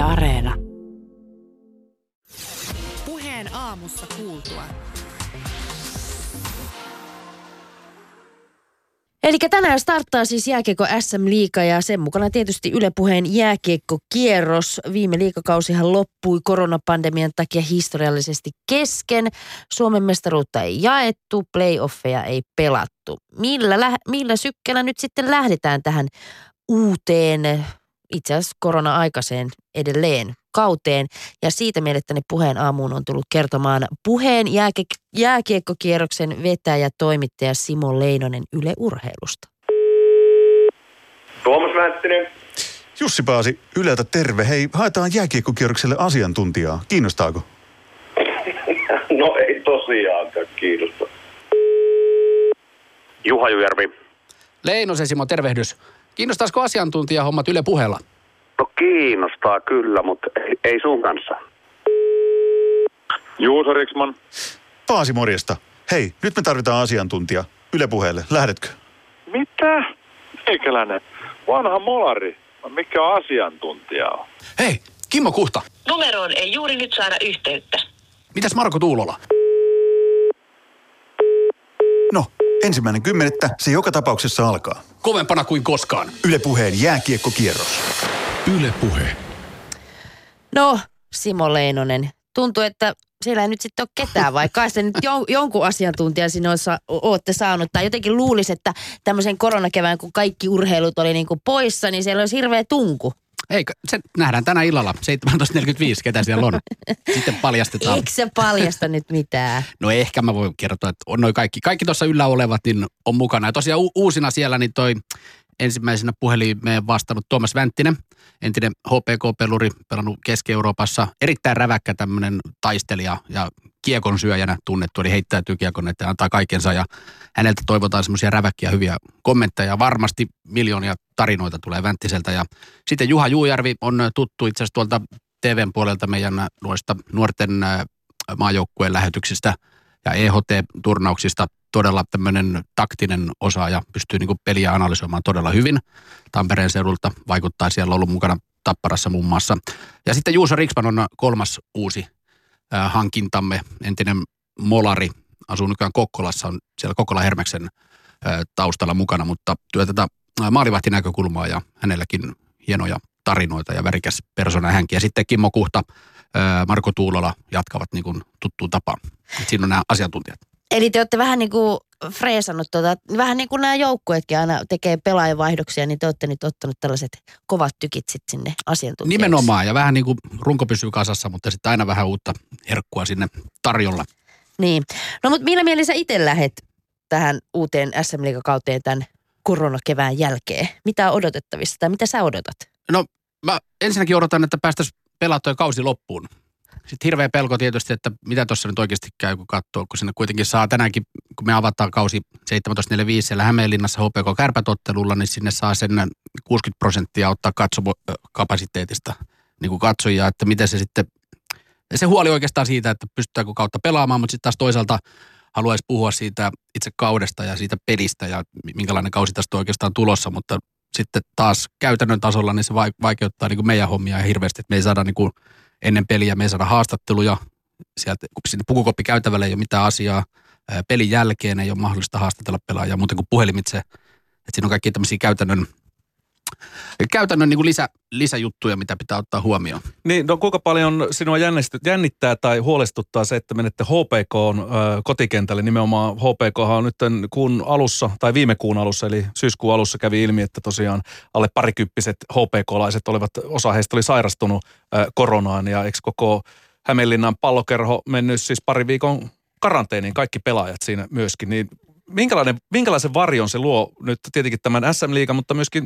Yle Areena. Puheen aamussa kuultua. Eli tänään starttaa siis jääkiekko SM Liiga ja sen mukana tietysti Yle Puheen jääkiekkokierros. Viime liikakausihan loppui koronapandemian takia historiallisesti kesken. Suomen mestaruutta ei jaettu, playoffeja ei pelattu. Millä, lä- millä sykkeellä nyt sitten lähdetään tähän uuteen, itse asiassa korona-aikaiseen edelleen kauteen. Ja siitä meille tänne puheen aamuun on tullut kertomaan puheen jääke- jääkiekkokierroksen vetäjä toimittaja Simo Leinonen Yle Urheilusta. Tuomas Mänttinen. Jussi Paasi, Yleltä terve. Hei, haetaan jääkiekkokierrokselle asiantuntijaa. Kiinnostaako? No ei tosiaankaan kiinnosta. Juha Jujärvi. Leinosen Simo, tervehdys. Kiinnostaisiko asiantuntijahommat Yle puheella? No kiinnostaa kyllä, mutta ei, ei sun kanssa. Juuso Riksman. Paasi, morjesta. Hei, nyt me tarvitaan asiantuntija. Yle puheelle. Lähdetkö? Mitä? Meikäläinen. Vanha molari. Mikä asiantuntija on? Hei, Kimmo Kuhta. Numeroon ei juuri nyt saada yhteyttä. Mitäs Marko Tuulola? No, ensimmäinen kymmenettä se joka tapauksessa alkaa. Kovempana kuin koskaan. Yle puheen jääkiekkokierros. Yle Puhe. No, Simo Leinonen, tuntuu, että siellä ei nyt sitten ole ketään, vai kai se nyt jon, jonkun asiantuntijan sinne osa, olette saanut. Tai jotenkin luulisi, että tämmöisen koronakevään, kun kaikki urheilut oli niin kuin poissa, niin siellä olisi hirveä tunku. Ei, se nähdään tänä illalla 17.45, ketä siellä on. Sitten paljastetaan. Eikö se paljasta nyt mitään? No ehkä mä voin kertoa, että on noin kaikki, kaikki tuossa yllä olevat niin on mukana. Ja tosiaan u- uusina siellä niin toi ensimmäisenä puhelimeen vastannut Tuomas Vänttinen, entinen HPK-peluri, pelannut Keski-Euroopassa. Erittäin räväkkä tämmöinen taistelija ja kiekon syöjänä tunnettu, eli heittäytyy kiekon eteen, antaa kaikensa ja häneltä toivotaan semmoisia räväkkiä hyviä kommentteja. Varmasti miljoonia tarinoita tulee Vänttiseltä ja sitten Juha Juujärvi on tuttu itse asiassa tuolta TVn puolelta meidän noista nuorten maajoukkueen lähetyksistä ja EHT-turnauksista todella tämmöinen taktinen osaaja, pystyy niin peliä analysoimaan todella hyvin. Tampereen seudulta vaikuttaa siellä ollut mukana Tapparassa muun muassa. Ja sitten Juuso Riksman on kolmas uusi äh, hankintamme, entinen molari, asuu nykyään Kokkolassa, on siellä Kokkola Hermeksen äh, taustalla mukana, mutta työ tätä äh, maalivahtinäkökulmaa ja hänelläkin hienoja tarinoita ja värikäs persona hänkin. Ja sitten Kimmo Kuhta, Marko Tuulola jatkavat niin kuin tuttuun tapaan. Siinä on nämä asiantuntijat. Eli te olette vähän niin kuin freesannut tuota, vähän niin kuin nämä joukkueetkin aina tekee pelaajavaihdoksia, niin te olette nyt ottanut tällaiset kovat tykit sitten sinne asiantuntijaksi. Nimenomaan, ja vähän niin kuin runko pysyy kasassa, mutta sitten aina vähän uutta herkkua sinne tarjolla. Niin. No mutta millä mielessä itse lähet tähän uuteen SM kauteen tämän koronakevään jälkeen? Mitä on odotettavissa tai mitä sä odotat? No mä ensinnäkin odotan, että päästäisiin pelattua kausi loppuun. Sitten hirveä pelko tietysti, että mitä tuossa nyt oikeasti käy, kun katsoo, kun sinne kuitenkin saa tänäänkin, kun me avataan kausi 17.45 siellä Hämeenlinnassa HPK Kärpätottelulla, niin sinne saa sen 60 prosenttia ottaa katsomokapasiteetista niin kuin katsojia, että miten se sitten, se huoli oikeastaan siitä, että pystytäänkö kautta pelaamaan, mutta sitten taas toisaalta haluaisi puhua siitä itse kaudesta ja siitä pelistä ja minkälainen kausi tästä on oikeastaan tulossa, mutta sitten taas käytännön tasolla niin se vaikeuttaa niin kuin meidän hommia hirveästi, että me ei saada niin kuin ennen peliä, me ei saada haastatteluja, sieltä, kun sinne pukukoppi käytävällä ei ole mitään asiaa, pelin jälkeen ei ole mahdollista haastatella pelaajaa muuten kuin puhelimitse, että siinä on kaikki tämmöisiä käytännön käytännön niin kuin lisä, lisäjuttuja, mitä pitää ottaa huomioon. Niin, no kuinka paljon sinua jännittää tai huolestuttaa se, että menette HPK kotikentälle, nimenomaan HPK on nyt kuun alussa, tai viime kuun alussa, eli syyskuun alussa kävi ilmi, että tosiaan alle parikymppiset HPK-laiset olivat, osa heistä oli sairastunut ö, koronaan, ja eikö koko Hämeenlinnan pallokerho mennyt siis pari viikon karanteeniin, kaikki pelaajat siinä myöskin, niin minkälainen, minkälaisen varjon se luo nyt tietenkin tämän SM-liigan, mutta myöskin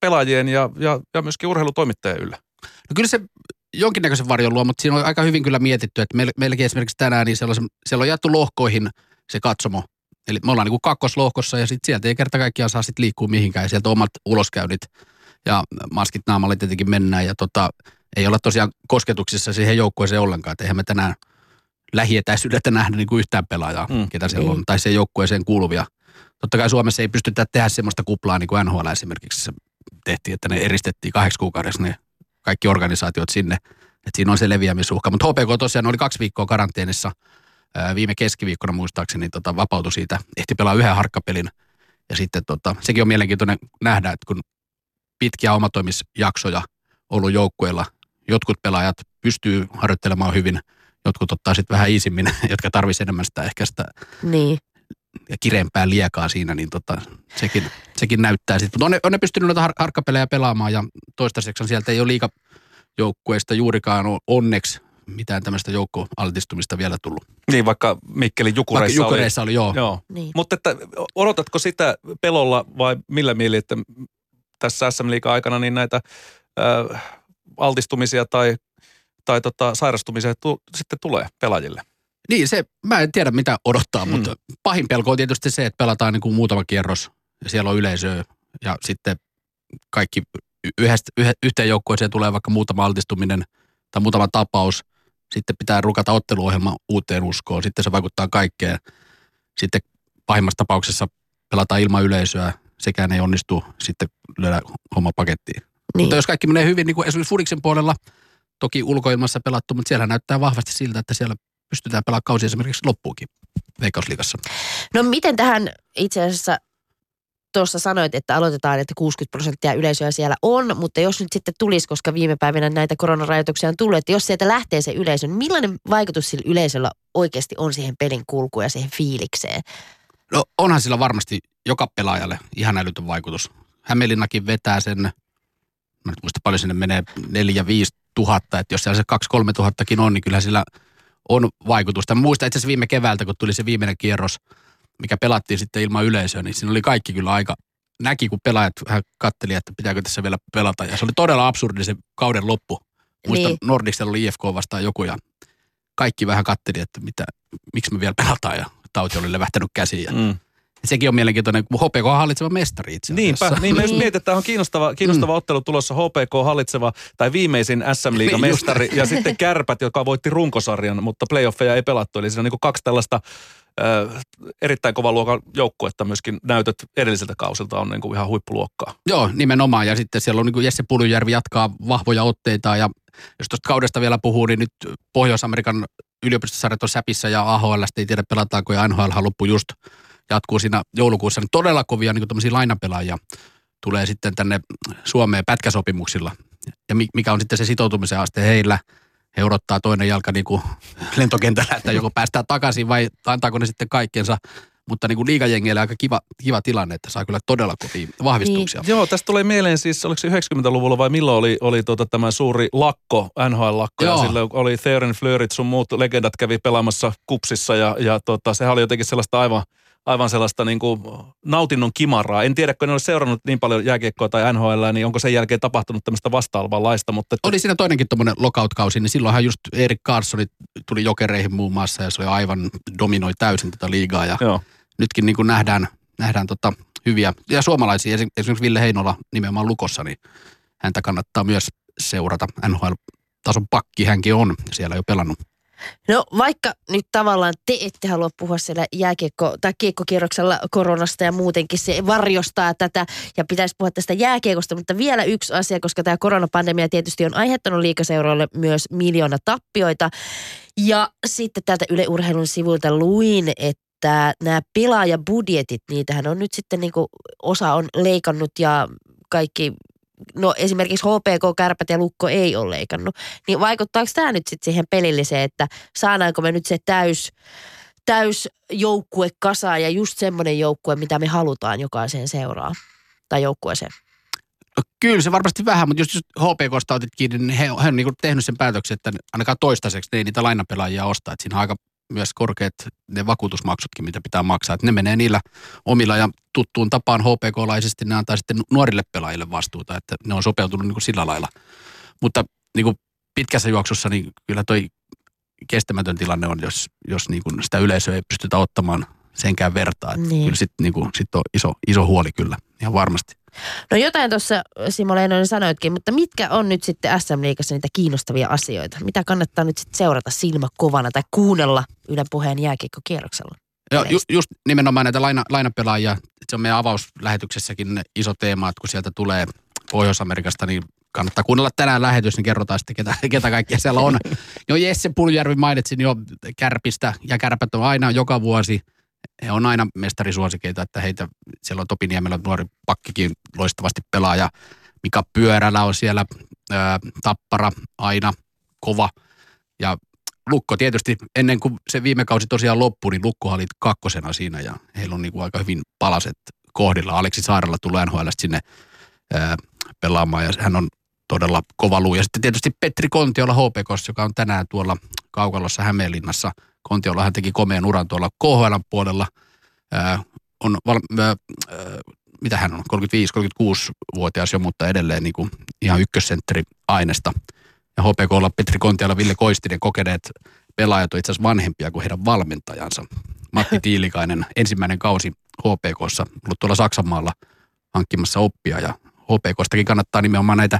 pelaajien ja, ja, ja myöskin urheilutoimittajien yllä? No kyllä se jonkinnäköisen varjon luo, mutta siinä on aika hyvin kyllä mietitty, että meilläkin esimerkiksi tänään niin siellä on, siellä on jaettu lohkoihin se katsomo. Eli me ollaan niin kuin kakkoslohkossa ja sitten sieltä ei kerta kaikkiaan saa sitten liikkua mihinkään ja sieltä omat uloskäynnit ja maskit naamalle tietenkin mennään ja tota, ei olla tosiaan kosketuksissa siihen joukkueeseen ollenkaan, että eihän me tänään lähietäisyydeltä nähdä niin kuin yhtään pelaajaa, mm. ketä siellä on, tai se joukkueeseen kuuluvia. Totta kai Suomessa ei pystytä tehdä semmoista kuplaa niin kuin NHL esimerkiksi tehtiin, että ne eristettiin kahdeksi kuukaudessa ne kaikki organisaatiot sinne. Että siinä on se leviämisuhka. Mutta HPK tosiaan oli kaksi viikkoa karanteenissa. Viime keskiviikkona muistaakseni tota, vapautui siitä. Ehti pelaa yhden harkkapelin. Ja sitten tota, sekin on mielenkiintoinen nähdä, että kun pitkiä omatoimisjaksoja ollut joukkueilla, jotkut pelaajat pystyy harjoittelemaan hyvin, jotkut ottaa sitten vähän iisimmin, jotka tarvitsisi enemmän sitä ehkä sitä Niin. Ja kireempää liekaa siinä, niin tota, sekin, sekin näyttää sitten. Mutta on ne, on ne pystynyt noita har- harkkapelejä pelaamaan ja toistaiseksi sieltä ei ole liikajoukkueista juurikaan o- onneksi mitään tämmöistä joukkoaltistumista vielä tullut. Niin, vaikka Mikkelin Vaikka jukureissa, jukureissa oli, joo. oli. Joo. Niin. Mutta että odotatko sitä pelolla vai millä mieli, että tässä SM aikana niin näitä äh, altistumisia tai, tai tota, sairastumisia tu, sitten tulee pelaajille? Niin, se, mä en tiedä mitä odottaa, Mm. mutta pahin pelko on tietysti se, että pelataan niin kuin muutama kierros ja siellä on yleisöä ja sitten kaikki yhdestä, yhe, yhteen joukkueeseen tulee vaikka muutama altistuminen tai muutama tapaus. Sitten pitää rukata otteluohjelma uuteen uskoon, sitten se vaikuttaa kaikkeen. Sitten pahimmassa tapauksessa pelataan ilman yleisöä, sekään ei onnistu, sitten lyödään homma pakettiin. Niin. Mutta jos kaikki menee hyvin, niin kuin esimerkiksi Fudiksen puolella, toki ulkoilmassa pelattu, mutta siellä näyttää vahvasti siltä, että siellä pystytään pelaamaan kausi esimerkiksi loppuukin Veikkausliigassa. No miten tähän itse asiassa tuossa sanoit, että aloitetaan, että 60 prosenttia yleisöä siellä on, mutta jos nyt sitten tulisi, koska viime päivinä näitä koronarajoituksia on tullut, että jos sieltä lähtee se yleisö, niin millainen vaikutus sillä yleisöllä oikeasti on siihen pelin kulkuun ja siihen fiilikseen? No onhan sillä varmasti joka pelaajalle ihan älytön vaikutus. Hämeenlinnakin vetää sen, mä nyt muista paljon sinne menee, 4 5 tuhatta, että jos siellä se 2 3 tuhattakin on, niin kyllä sillä on vaikutusta. Mä muistan itse asiassa viime keväältä, kun tuli se viimeinen kierros, mikä pelattiin sitten ilman yleisöä, niin siinä oli kaikki kyllä aika, näki kun pelaajat vähän katteli, että pitääkö tässä vielä pelata. Ja se oli todella absurdi se kauden loppu. Muistan, Niin. Nordicsella oli IFK vastaan joku ja kaikki vähän katteli, että mitä, miksi me vielä pelataan ja tauti oli levähtänyt käsiin. Ja Mm. Sekin on mielenkiintoinen, kun HPK on hallitseva mestari itse asiassa. Niinpä, niin mä just Niin. mietin, että tämä on kiinnostava, kiinnostava mm. ottelu tulossa HPK hallitseva tai viimeisin SM Liigan Niin, mestari ja sitten Kärpät, joka voitti runkosarjan, mutta playoffeja ei pelattu. Eli siinä on niin kaksi tällaista äh, erittäin kovan luokan joukkuetta myöskin näytöt edelliseltä kausilta on niin kuin ihan huippuluokkaa. Joo, nimenomaan. Ja sitten siellä on niin kuin Jesse Puljujärvi jatkaa vahvoja otteita. Ja jos tuosta kaudesta vielä puhuu, niin nyt Pohjois-Amerikan yliopistosarjat on säpissä ja AHL ei tiedä pelataanko ja NHL loppu just jatkuu siinä joulukuussa. Niin todella kovia niin tämmöisiä lainapelaajia tulee sitten tänne Suomeen pätkäsopimuksilla. Ja mi- mikä on sitten se sitoutumisen aste heillä. He odottaa toinen jalka niin kuin lentokentällä, että joko päästään takaisin vai antaako ne sitten kaikkensa. Mutta niin kuin liigajengeille aika kiva, kiva tilanne, että saa kyllä todella kovia vahvistuksia. Joo, tästä tulee mieleen siis, oliko se 90-luvulla vai milloin oli, oli tota tämä suuri lakko, NHL-lakko, ja Joo. silloin oli Theoren Fleurit, sun muut legendat kävi pelaamassa kupsissa, ja, ja tota, sehän oli jotenkin sellaista aivan, aivan sellaista niin kuin nautinnon kimaraa. En tiedä, kun en ole seurannut niin paljon jääkiekkoa tai NHL, niin onko sen jälkeen tapahtunut tämmöistä vastaavanlaista, mutta että, Oli siinä toinenkin tuommoinen lockout-kausi, niin silloinhan just Erik Carlson tuli jokereihin muun muassa ja se oli aivan dominoi täysin tätä liigaa ja joo. nytkin niin kuin nähdään, nähdään tota hyviä ja suomalaisia, esim- esimerkiksi Ville Heinola nimenomaan Lukossa, niin häntä kannattaa myös seurata. NHL-tason pakki hänkin on siellä jo pelannut. No vaikka nyt tavallaan te ette halua puhua siellä jääkiekko- tai kiekkokierroksella koronasta ja muutenkin se varjostaa tätä ja pitäisi puhua tästä jääkiekosta, mutta vielä yksi asia, koska tämä koronapandemia tietysti on aiheuttanut liikaseuroille myös miljoona tappioita. Ja sitten täältä Yle Urheilun sivuilta luin, että nämä pelaajabudjetit, niitähän on nyt sitten niin kuin osa on leikannut ja kaikki no esimerkiksi HPK, Kärpät ja Lukko ei ole leikannut, niin vaikuttaako tämä nyt sitten siihen pelilliseen, että saadaanko me nyt se täys, täys joukkue kasaan ja just semmoinen joukkue, mitä me halutaan jokaiseen seuraan tai joukkueeseen? No, kyllä se varmasti vähän, mutta jos, jos HPKsta otit kiinni, niin he, he on niin tehnyt sen päätöksen, että ainakaan toistaiseksi ne ei niitä lainapelaajia ostaa. Että siinä on aika myös korkeat ne vakuutusmaksutkin, mitä pitää maksaa. Että ne menee niillä omilla ja tuttuun tapaan HPK-laisesti ne antaa sitten nuorille pelaajille vastuuta, että ne on sopeutunut niin kuin sillä lailla. Mutta niin kuin pitkässä juoksussa niin kyllä toi kestämätön tilanne on, jos, jos niin kuin sitä yleisöä ei pystytä ottamaan senkään vertaa. Että Niin. Kyllä sitten niin kuin, sit on iso, iso huoli kyllä, ihan varmasti. No jotain tuossa Simo Leinonen sanoitkin, mutta mitkä on nyt sitten SM-liigassa niitä kiinnostavia asioita? Mitä kannattaa nyt sitten seurata silmä kovana tai kuunnella Yle Puheen jääkiekkokierroksella? Joo, ju, Yleistä. just nimenomaan näitä laina, lainapelaajia. Se on meidän avauslähetyksessäkin iso teema, että kun sieltä tulee Pohjois-Amerikasta, niin kannattaa kuunnella tänään lähetys, niin kerrotaan sitten, ketä, ketä kaikkia siellä on. Jo Jesse Puljärvi mainitsin jo Kärpistä, ja Kärpät on aina joka vuosi, he on aina mestarisuosikeita, että heitä, siellä on Topi Niemelä, nuori pakkikin loistavasti pelaaja, Mika Pyörälä on siellä, ää, Tappara aina kova, ja Lukko tietysti, ennen kuin se viime kausi tosiaan loppui, niin Lukko oli kakkosena siinä ja heillä on niin kuin aika hyvin palaset kohdilla. Aleksi Saarella tulee NHL sinne ää, pelaamaan ja hän on todella kova luu. Ja sitten tietysti Petri Kontiola HPKs, joka on tänään tuolla Kaukalossa Hämeenlinnassa. Kontiola hän teki komeen uran tuolla KHL puolella. Ää, on val, ää, mitä hän on, 35-36-vuotias jo, mutta edelleen niin kuin ihan ykkössentteri ainesta. Ja HPKlla Petri Kontiola, Ville Koistinen kokeneet pelaajat on itse asiassa vanhempia kuin heidän valmentajansa. Matti Tiilikainen, ensimmäinen kausi HPKssa, ollut tuolla Saksanmaalla hankkimassa oppia ja HPKstakin kannattaa nimenomaan näitä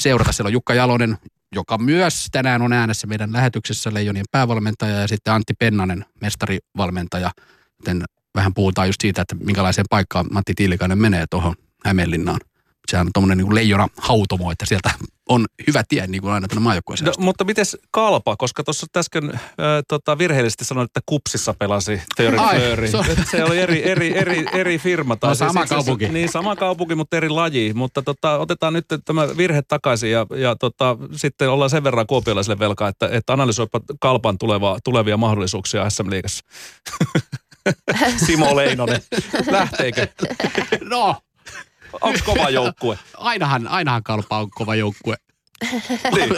seurata. Siellä on Jukka Jalonen, joka myös tänään on äänessä meidän lähetyksessä Leijonien päävalmentaja ja sitten Antti Pennanen, mestarivalmentaja. Joten vähän puhutaan just siitä, että minkälaiseen paikkaan Matti Tiilikainen menee tuohon Hämeenlinnaan. Sehän on tuommoinen niin leijona hautomo, että sieltä on hyvä tie niin kuin aina tänne maajoukkueeseen. No, mutta miten kalpa, koska tuossa äsken äh, tota, virheellisesti sanoin, että kupsissa pelasi Teori Ai, Flööri. se on- Se oli eri, eri, eri, eri firma. Tai No, sama itse asiassa- kaupunki. Niin, sama kaupunki, mutta eri laji. Mutta tota, otetaan nyt tämä virhe takaisin ja, ja tota, sitten ollaan sen verran kuopiolaisille velkaa, että, että analysoipa kalpan tulevaa, tulevia mahdollisuuksia SM-liigassa. Simo Leinonen. Lähteekö? No, Onko kova joukkue? ainahan, ainahan kalpa on kova joukkue. Niin.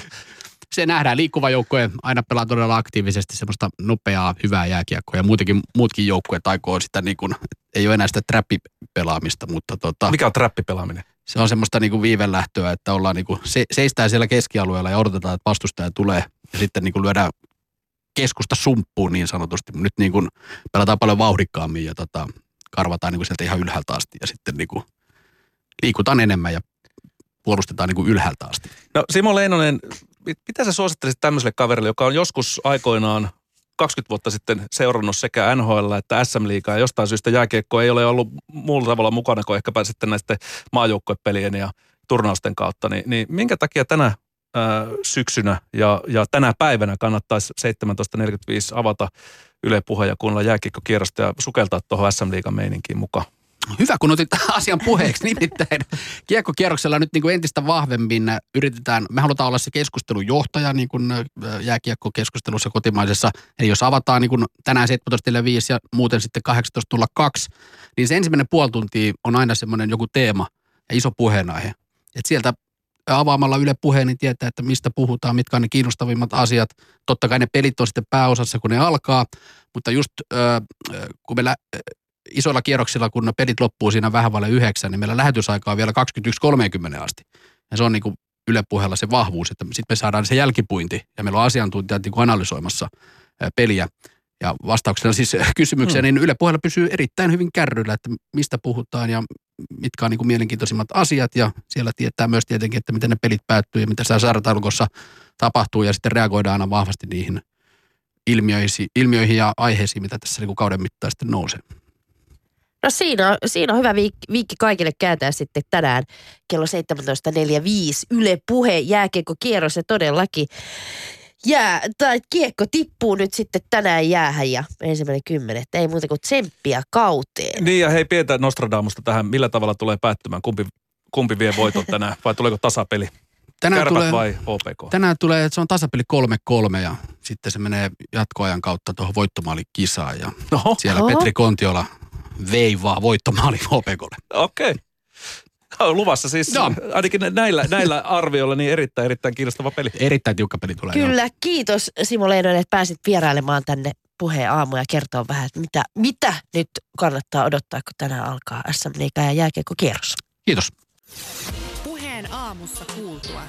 se nähdään. Liikkuva joukkue aina pelaa todella aktiivisesti semmoista nopeaa, hyvää jääkiekkoa. Ja muutenkin, muutkin joukkueet aikoo sitä niin kuin, ei ole enää sitä trappipelaamista, mutta tota, Mikä on trappipelaaminen? se on semmoista niin kuin viivelähtöä, että ollaan niin kuin, se, seistään siellä keskialueella ja odotetaan, että vastustaja tulee. Ja sitten niin kuin lyödään keskusta sumppuun niin sanotusti. Nyt niin kuin pelataan paljon vauhdikkaammin ja tota, karvataan niin kuin sieltä ihan ylhäältä asti. Ja sitten niin kuin liikutaan enemmän ja puolustetaan niin kuin ylhäältä asti. No Simo Leinonen, mit- mitä sä suosittelisit tämmöiselle kaverille, joka on joskus aikoinaan 20 vuotta sitten seurannut sekä NHL että SM-liigaa ja jostain syystä jääkiekko ei ole ollut muulla tavalla mukana kuin ehkäpä sitten näisten maajoukkuepelien ja turnausten kautta, niin, niin minkä takia tänä ää, syksynä ja, ja tänä päivänä kannattaisi 17.45 avata Yle Puhe ja kuunnella jääkiekkokierrosta ja sukeltaa tuohon SM-liigan meininkiin mukaan? Hyvä, kun otit asian puheeksi. Nimittäin kiekkokierroksella nyt niin kuin entistä vahvemmin yritetään, me halutaan olla se keskustelun johtaja niin kuin jääkiekkokeskustelussa kotimaisessa. Eli jos avataan niin kuin tänään 17.05 ja muuten sitten 18.02, niin se ensimmäinen puoli tuntia on aina semmoinen joku teema ja iso puheenaihe. Et sieltä avaamalla Yle puheen, niin tietää, että mistä puhutaan, mitkä on ne kiinnostavimmat asiat. Totta kai ne pelit on sitten pääosassa, kun ne alkaa, mutta just äh, kun me lä- isoilla kierroksilla, kun ne pelit loppuu siinä vähän vaille yhdeksän, niin meillä lähetysaika on vielä 21.30 asti. Ja se on niin kuin Yle puheella se vahvuus, että sitten me saadaan se jälkipuinti ja meillä on asiantuntijat niin kuin analysoimassa peliä. Ja vastauksena siis kysymykseen, niin Yle puheella pysyy erittäin hyvin kärryillä, että mistä puhutaan ja mitkä on niin kuin mielenkiintoisimmat asiat. Ja siellä tietää myös tietenkin, että miten ne pelit päättyy ja mitä siellä sarjataulukossa tapahtuu ja sitten reagoidaan aina vahvasti niihin ilmiöihin, ilmiöihin ja aiheisiin, mitä tässä niin kuin kauden mittaan sitten nousee. No siinä on, siinä on hyvä viikki, viikki kaikille kääntää sitten tänään kello 17.45 Yle Puhe jääkiekko-kierros ja todellakin jää, tai kiekko tippuu nyt sitten tänään jäähän ja ensimmäinen kymmenettä. Ei muuta kuin tsemppiä kauteen. Niin ja hei pientä Nostradamusta tähän, millä tavalla tulee päättymään, kumpi, kumpi vie voiton tänään vai tuleeko tasapeli? Tänään Kärpät tulee, vai HPK? tänään tulee, että se on tasapeli 3-3 ja sitten se menee jatkoajan kautta tuohon voittomaalikisaan ja Oho, siellä Oho. Petri Kontiola veivaa voittomaali HPKlle. okei. Okay. Luvassa siis Joo. ainakin näillä, näillä arvioilla niin erittäin, erittäin kiinnostava peli. Erittäin tiukka peli tulee. joo. Kyllä, kiitos Simo Leinonen, että pääsit vierailemaan tänne puheen aamu ja kertoa vähän, että mitä, mitä nyt kannattaa odottaa, kun tänään alkaa SM Liiga ja jääkiekko-kierros. Kiitos. Puheen aamussa kuultua.